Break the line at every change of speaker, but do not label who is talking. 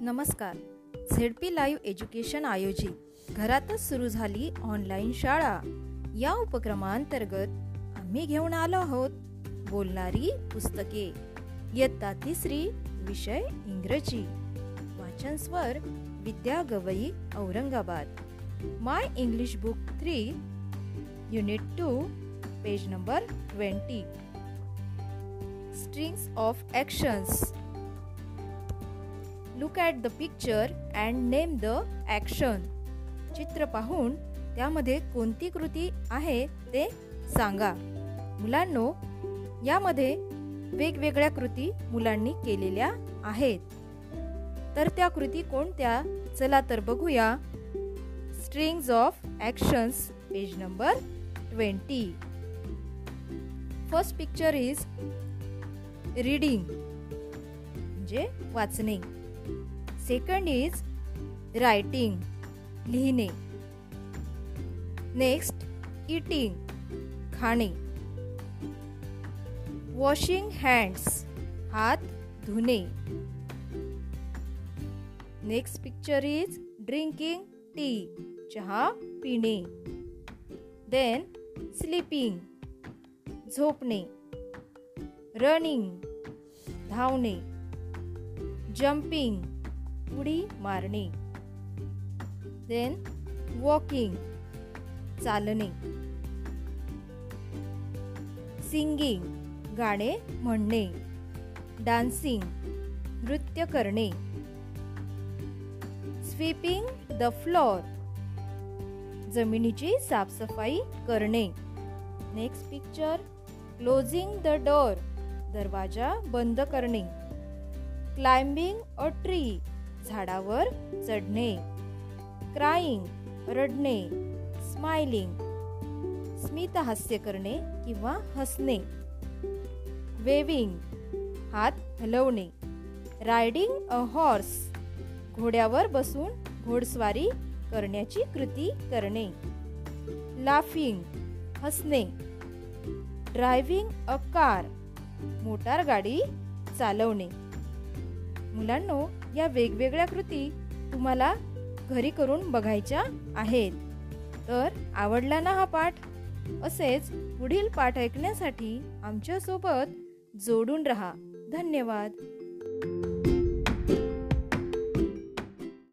नमस्कार. ZP live education आयोजित घरातच सुरू झाली ऑनलाईन शाळा. या उपक्रमांतर्गत आम्ही घेऊन आलो आहोत बोलणारी पुस्तके. इयत्ता तिसरी विषय इंग्रजी. वाचन स्वर Vidya Gawai Aurangabad. My English book three unit two page number twenty. Strings of actions. Look at the picture and name the action चित्र पाहून त्यामध्ये कोणती कृती आहे ते सांगा. मुलांनो यामध्ये वेगवेगळ्या कृती मुलांनी केलेल्या आहेत. तर त्या कृती कोणत्या? चला तर बघूया. Strings of actions page number twenty first picture is reading म्हणजे वाचणे. सेकंड इज रायटिंग लिहिणे. नेक्स्ट इटिंग खाणे. वॉशिंग हँड्स हात धुणे. Next picture is drinking tea चहा पिणे. देन स्लीपिंग झोपणे. रनिंग धावणे. जम्पिंग उडी मारणे. देन वॉकिंग चालणे. सिंगिंग गाणे म्हणणे. डान्सिंग नृत्य करणे. स्वीपिंग द फ्लोर जमिनीची साफसफाई करणे. Next picture closing the door दरवाजा बंद करणे. क्लाइम्बिंग अ ट्री झाडावर चढणे. क्राईंग रडणे. स्माइलिंग स्मित हास्य करणे किंवा हसणे. वेविंग हात हलवणे. रायडिंग अ हॉर्स घोड्यावर बसून घोडस्वारी करण्याची कृती करणे. लाफिंग हसणे. ड्रायव्हिंग अ कार मोटार गाडी चालवणे. मुलांनो या वेगवेगळ्या कृती तुम्हाला घरी करून बघायच्या आहेत. तर आवडला ना हा पाठ? असेच पुढील पाठ ऐकण्यासाठी आमच्यासोबत जोडून रहा. धन्यवाद.